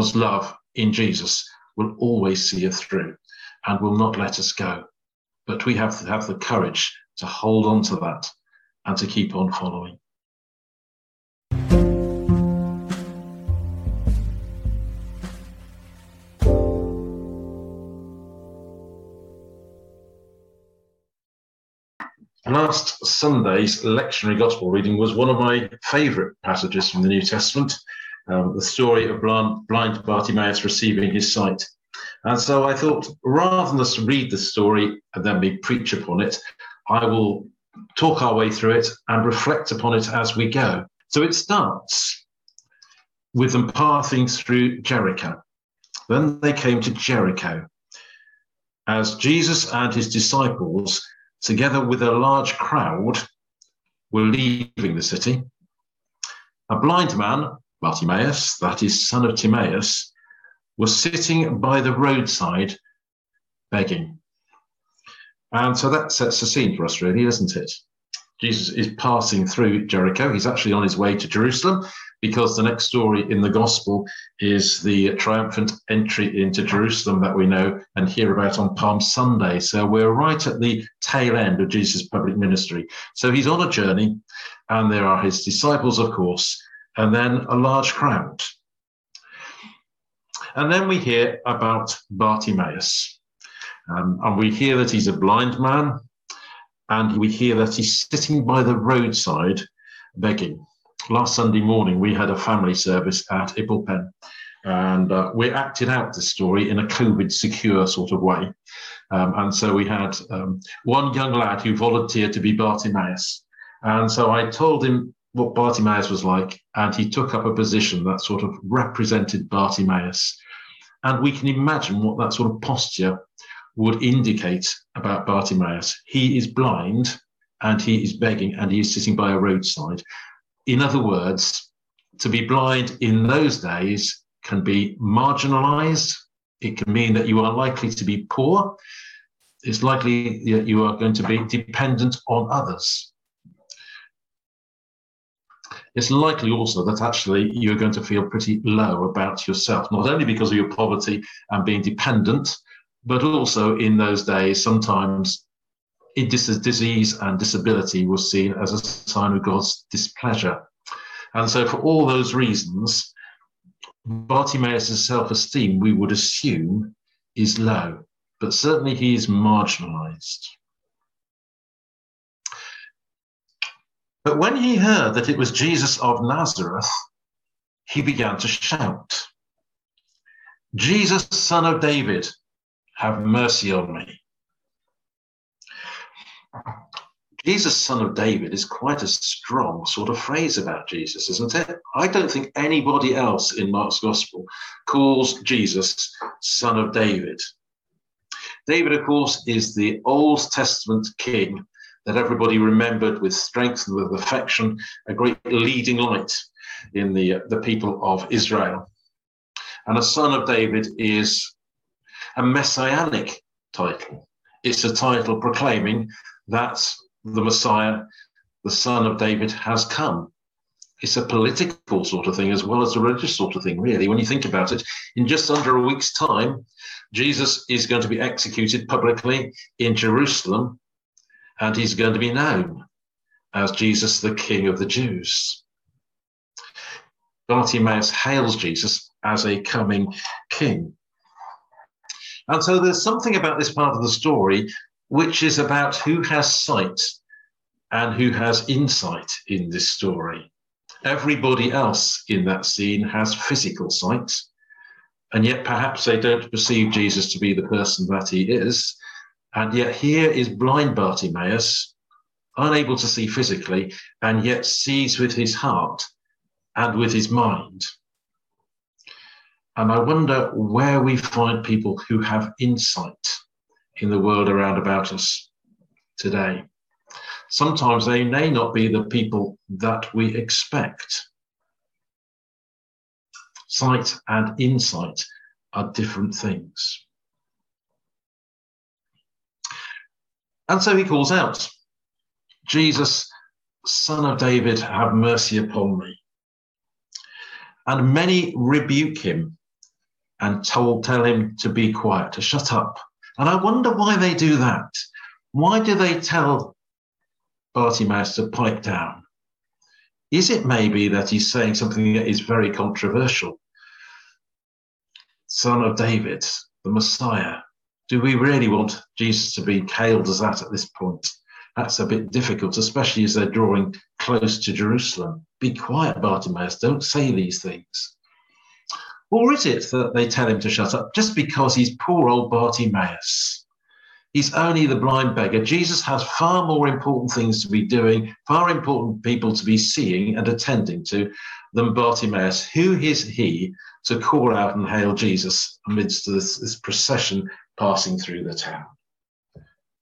God's love in Jesus will always see us through and will not let us go. But we have to have the courage to hold on to that and to keep on following. Last Sunday's lectionary gospel reading was one of my favourite passages from the New Testament, um, the story of blind, blind Bartimaeus receiving his sight. And so I thought, rather than just read the story and then me preach upon it, I will talk our way through it and reflect upon it as we go. So it starts with them passing through Jericho. Then they came to Jericho. As Jesus and his disciples, together with a large crowd, were leaving the city, a blind man, Bartimaeus, that is, son of Timaeus, was sitting by the roadside begging. And so that sets the scene for us, really, doesn't it? Jesus is passing through Jericho. He's actually on his way to Jerusalem because the next story in the gospel is the triumphant entry into Jerusalem that we know and hear about on Palm Sunday. So we're right at the tail end of Jesus' public ministry. So he's on a journey, and there are his disciples, of course, and then a large crowd. And then we hear about Bartimaeus. Um, and we hear that he's a blind man, and we hear that he's sitting by the roadside begging. Last Sunday morning, we had a family service at Ipplepen, and uh, we acted out this story in a COVID secure sort of way. Um, and so we had um, one young lad who volunteered to be Bartimaeus. And so I told him what Bartimaeus was like, and he took up a position that sort of represented Bartimaeus. And we can imagine what that sort of posture would indicate about Bartimaeus. He is blind and he is begging and he is sitting by a roadside. In other words, to be blind in those days can be marginalized. It can mean that you are likely to be poor. It's likely that you are going to be dependent on others. It's likely also that actually you're going to feel pretty low about yourself, not only because of your poverty and being dependent, but also in those days, sometimes disease and disability was seen as a sign of God's displeasure. And so, for all those reasons, Bartimaeus' self esteem, we would assume, is low, but certainly he is marginalized. But when he heard that it was Jesus of Nazareth, he began to shout, Jesus, son of David, have mercy on me. Jesus, son of David, is quite a strong sort of phrase about Jesus, isn't it? I don't think anybody else in Mark's gospel calls Jesus son of David. David, of course, is the Old Testament king that everybody remembered with strength and with affection, a great leading light in the, uh, the people of Israel. And a son of David is a messianic title. It's a title proclaiming that the Messiah, the son of David, has come. It's a political sort of thing as well as a religious sort of thing, really. When you think about it, in just under a week's time, Jesus is going to be executed publicly in Jerusalem, and he's going to be known as Jesus, the King of the Jews. Bartimaeus hails Jesus as a coming king. And so there's something about this part of the story which is about who has sight and who has insight in this story. Everybody else in that scene has physical sight, and yet perhaps they don't perceive Jesus to be the person that he is. And yet here is blind Bartimaeus, unable to see physically, and yet sees with his heart and with his mind. And I wonder where we find people who have insight in the world around about us today. Sometimes they may not be the people that we expect. Sight and insight are different things. And so he calls out, Jesus, son of David, have mercy upon me. And many rebuke him and told tell him to be quiet, to shut up. And I wonder why they do that. Why do they tell Bartimaeus to pipe down? Is it maybe that he's saying something that is very controversial? Son of David, the Messiah. Do we really want Jesus to be hailed as that at this point? That's a bit difficult, especially as they're drawing close to Jerusalem. Be quiet, Bartimaeus. Don't say these things. Or is it that they tell him to shut up just because he's poor old Bartimaeus? He's only the blind beggar. Jesus has far more important things to be doing, far important people to be seeing and attending to than Bartimaeus. Who is he to call out and hail Jesus amidst this, this procession passing through the town?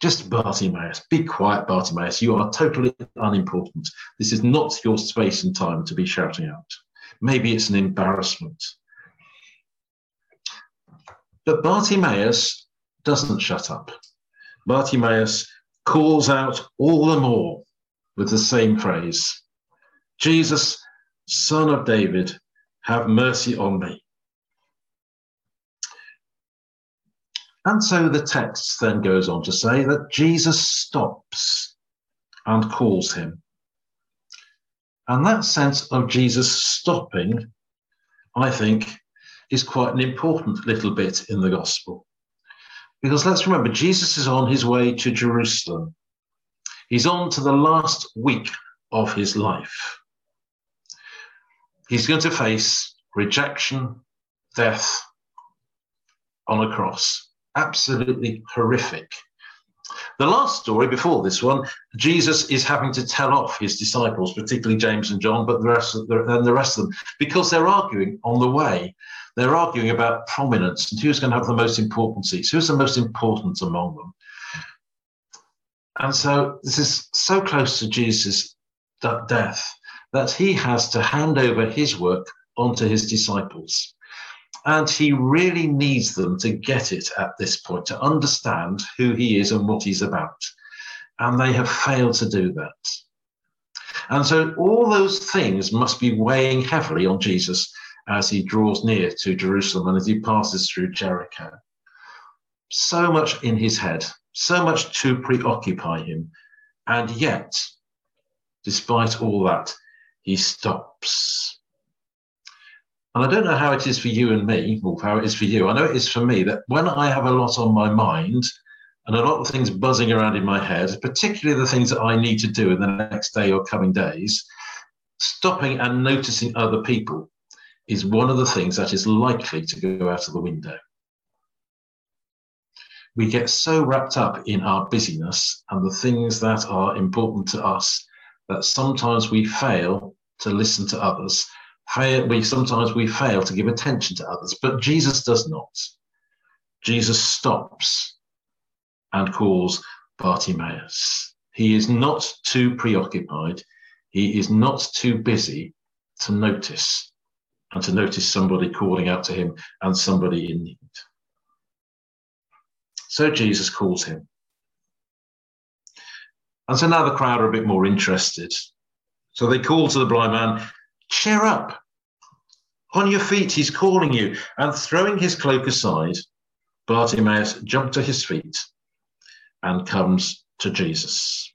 Just Bartimaeus. Be quiet, Bartimaeus. You are totally unimportant. This is not your space and time to be shouting out. Maybe it's an embarrassment. But Bartimaeus doesn't shut up. Bartimaeus calls out all the more with the same phrase Jesus, son of David, have mercy on me. And so the text then goes on to say that Jesus stops and calls him. And that sense of Jesus stopping, I think, is quite an important little bit in the gospel. Because let's remember, Jesus is on his way to Jerusalem. He's on to the last week of his life. He's going to face rejection, death on a cross. Absolutely horrific. The last story before this one, Jesus is having to tell off his disciples, particularly James and John, but the rest of the, and the rest of them, because they're arguing on the way. They're arguing about prominence and who's going to have the most important seats, who's the most important among them. And so this is so close to Jesus' death that he has to hand over his work onto his disciples. And he really needs them to get it at this point, to understand who he is and what he's about. And they have failed to do that. And so all those things must be weighing heavily on Jesus as he draws near to Jerusalem and as he passes through Jericho. So much in his head, so much to preoccupy him. And yet, despite all that, he stops. And I don't know how it is for you and me, or how it is for you. I know it is for me that when I have a lot on my mind and a lot of things buzzing around in my head, particularly the things that I need to do in the next day or coming days, stopping and noticing other people is one of the things that is likely to go out of the window. We get so wrapped up in our busyness and the things that are important to us that sometimes we fail to listen to others. We sometimes we fail to give attention to others, but Jesus does not. Jesus stops and calls Bartimaeus. He is not too preoccupied. He is not too busy to notice and to notice somebody calling out to him and somebody in need. So Jesus calls him. And so now the crowd are a bit more interested. So they call to the blind man, Cheer up. On your feet, he's calling you. And throwing his cloak aside, Bartimaeus jumped to his feet and comes to Jesus.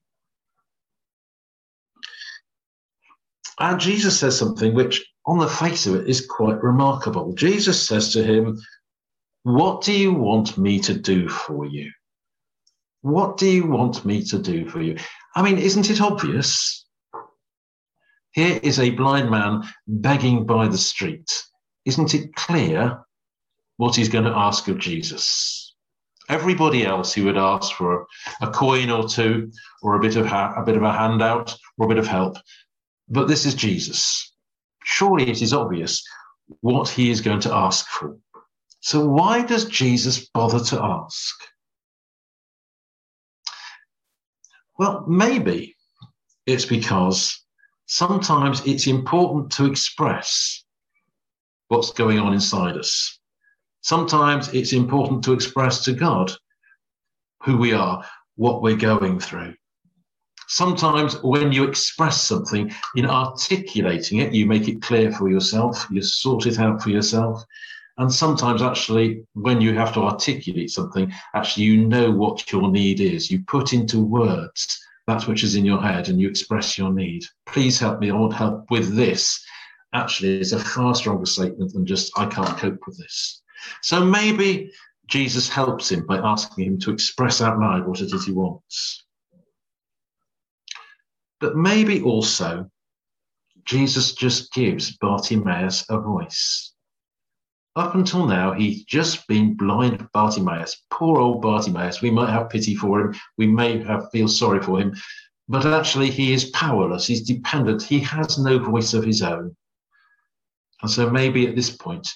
And Jesus says something which on the face of it, is quite remarkable. Jesus says to him, What do you want me to do for you? What do you want me to do for you? I mean, isn't it obvious? Here is a blind man begging by the street. Isn't it clear what he's going to ask of Jesus? Everybody else who would ask for a, coin or two, or a bit of ha- a bit of a handout, or a bit of help, but this is Jesus surely it is obvious what he is going to ask for. So, why does Jesus bother to ask? Well, maybe it's because sometimes it's important to express what's going on inside us. Sometimes it's important to express to God who we are, what we're going through sometimes when you express something in articulating it, you make it clear for yourself, you sort it out for yourself. And sometimes, actually, when you have to articulate something, actually, you know what your need is. You put into words that which is in your head and you express your need. Please help me. I want help with this. Actually, it's a far stronger statement than just, I can't cope with this. So maybe Jesus helps him by asking him to express out loud what it is he wants. But maybe also, Jesus just gives Bartimaeus a voice. Up until now, he's just been blind Bartimaeus. Poor old Bartimaeus. We might have pity for him. We may have feel sorry for him, but actually he is powerless. He's dependent. He has no voice of his own. And so maybe at this point,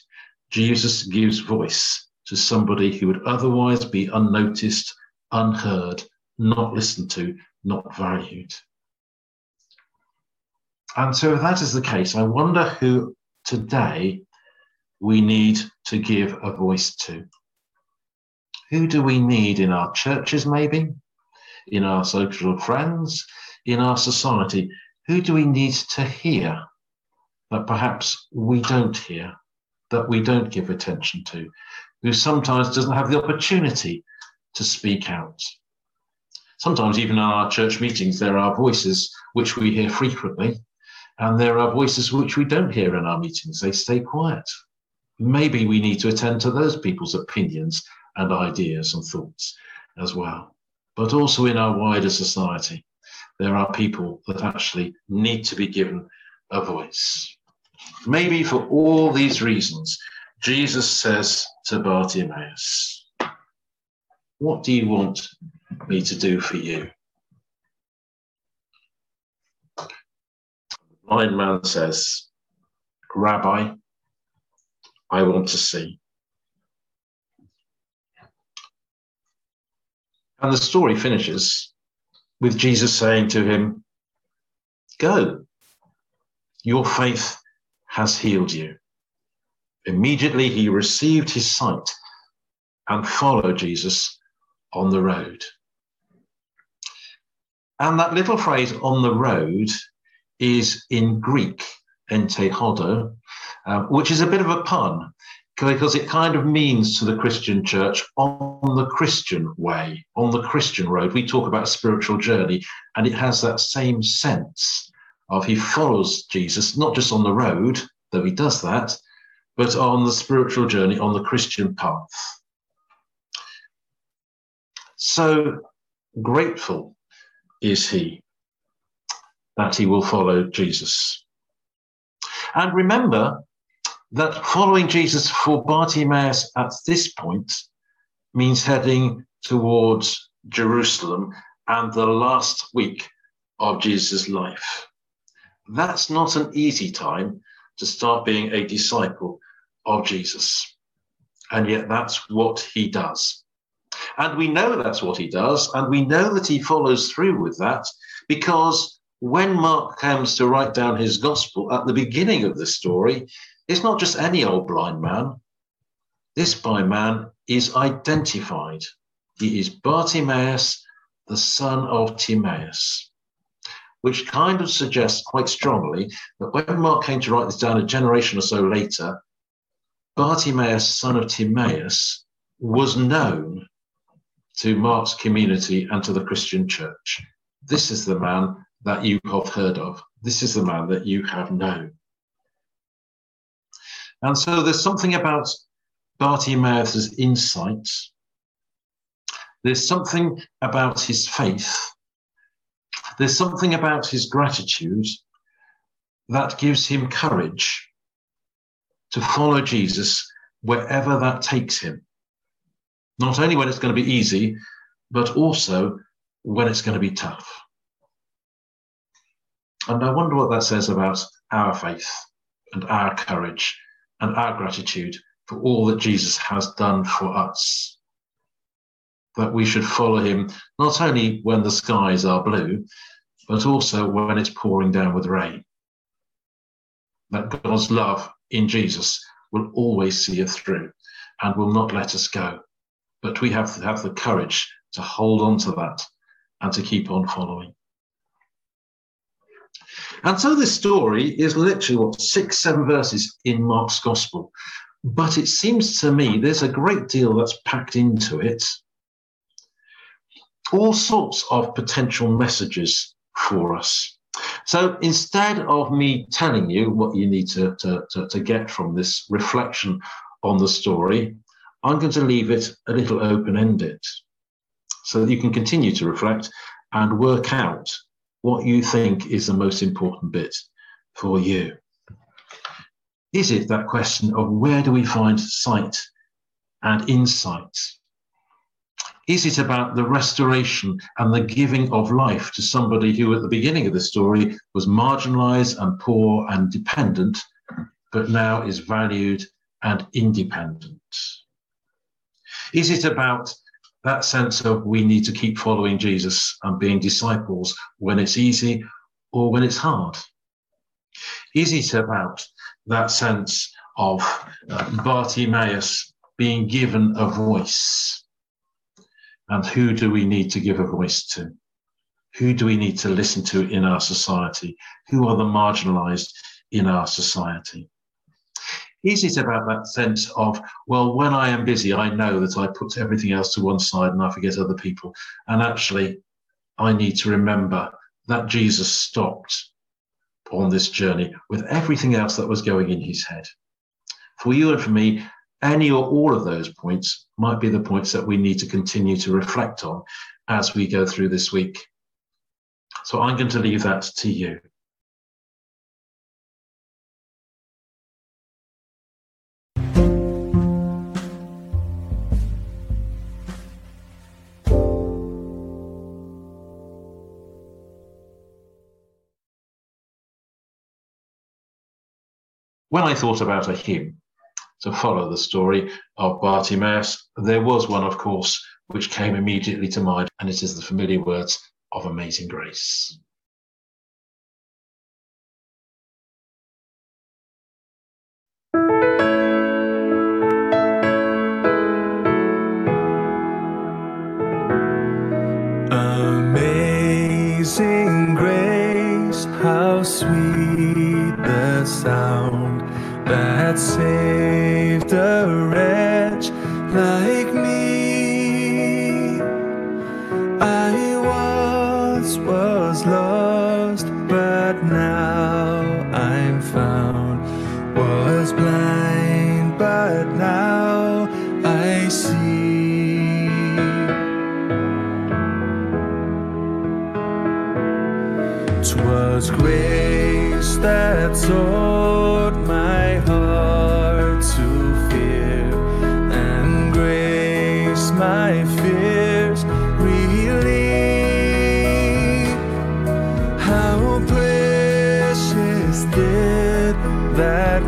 Jesus gives voice to somebody who would otherwise be unnoticed, unheard, not listened to, not valued. And so if that is the case, I wonder who today we need to give a voice to. Who do we need in our churches, maybe? In our social friends? In our society? Who do we need to hear that perhaps we don't hear, that we don't give attention to, who sometimes doesn't have the opportunity to speak out? Sometimes, even in our church meetings, there are voices which we hear frequently, and there are voices which we don't hear in our meetings. They stay quiet maybe we need to attend to those people's opinions and ideas and thoughts as well. But also in our wider society, there are people that actually need to be given a voice. Maybe for all these reasons, Jesus says to Bartimaeus, What do you want me to do for you? The blind man says, Rabbi, I want to see. And the story finishes with Jesus saying to him, Go, your faith has healed you. Immediately he received his sight and followed Jesus on the road. And that little phrase on the road is in Greek, entehodo, um, which is a bit of a pun because it kind of means to the Christian church on the Christian way, on the Christian road. We talk about spiritual journey, and it has that same sense of he follows Jesus, not just on the road, though he does that, but on the spiritual journey, on the Christian path. So grateful is he that he will follow Jesus. And remember, that following Jesus for Bartimaeus at this point means heading towards Jerusalem and the last week of Jesus' life. That's not an easy time to start being a disciple of Jesus. And yet that's what he does. And we know that's what he does, and we know that he follows through with that because when Mark comes to write down his gospel at the beginning of the story, it's not just any old blind man. This blind man is identified. He is Bartimaeus, the son of Timaeus, which kind of suggests quite strongly that when Mark came to write this down a generation or so later, Bartimaeus, son of Timaeus, was known to Mark's community and to the Christian church. This is the man that you have heard of. This is the man that you have known. And so there's something about Bartimaeus' insight. There's something about his faith. There's something about his gratitude that gives him courage to follow Jesus wherever that takes him. Not only when it's going to be easy, but also when it's going to be tough. And I wonder what that says about our faith and our courage and our gratitude for all that Jesus has done for us. That we should follow him not only when the skies are blue, but also when it's pouring down with rain. That God's love in Jesus will always see us through and will not let us go. But we have to have the courage to hold on to that and to keep on following. And so this story is literally what six, seven verses in Mark's gospel. but it seems to me there's a great deal that's packed into it. All sorts of potential messages for us. So instead of me telling you what you need to, to, to, to get from this reflection on the story, I'm going to leave it a little open ended so that you can continue to reflect and work out what you think is the most important bit for you. Is it that question of where do we find sight and insight? Is it about the restoration and the giving of life to somebody who, at the beginning of the story, was marginalized and poor and dependent, but now is valued and independent? Is it about that sense of we need to keep following Jesus and being disciples when it's easy or when it's hard? Is it about that sense of uh, Bartimaeus being given a voice. And who do we need to give a voice to? Who do we need to listen to in our society? Who are the marginalized in our society? Is it about that sense of, well, when I am busy, I know that I put everything else to one side and I forget other people. And actually, I need to remember that Jesus stopped on this journey with everything else that was going in his head. For you and for me, any or all of those points might be the points that we need to continue to reflect on as we go through this week. So I'm going to leave that to you. When I thought about a hymn to follow the story of Bartimaeus, there was one, of course, which came immediately to mind, and it is the familiar words of Amazing Grace. Amazing grace, how sweet the sound that saved a wretch like that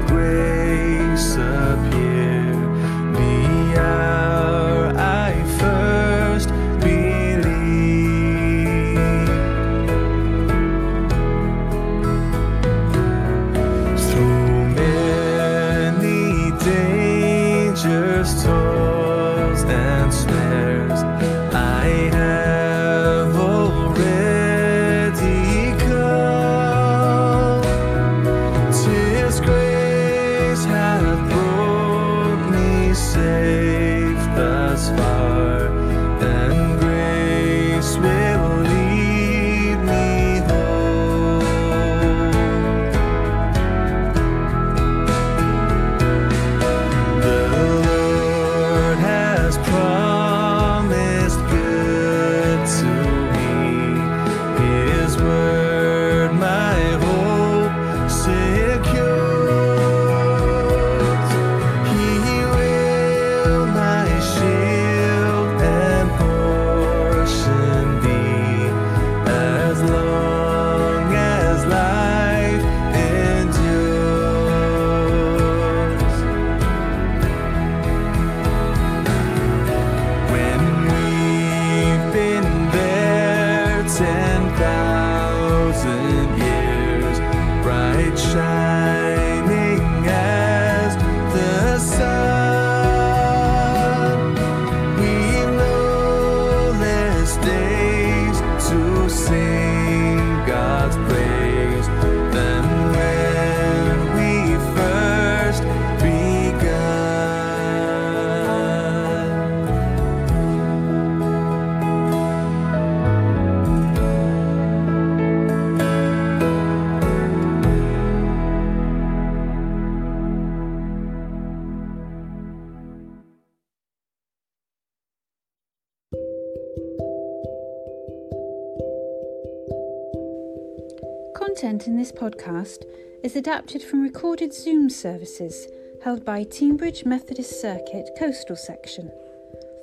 Content in this podcast is adapted from recorded Zoom services held by Teignbridge Methodist Circuit Coastal Section.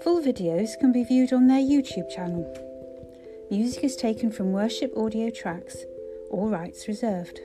Full videos can be viewed on their YouTube channel. Music is taken from worship audio tracks, all rights reserved.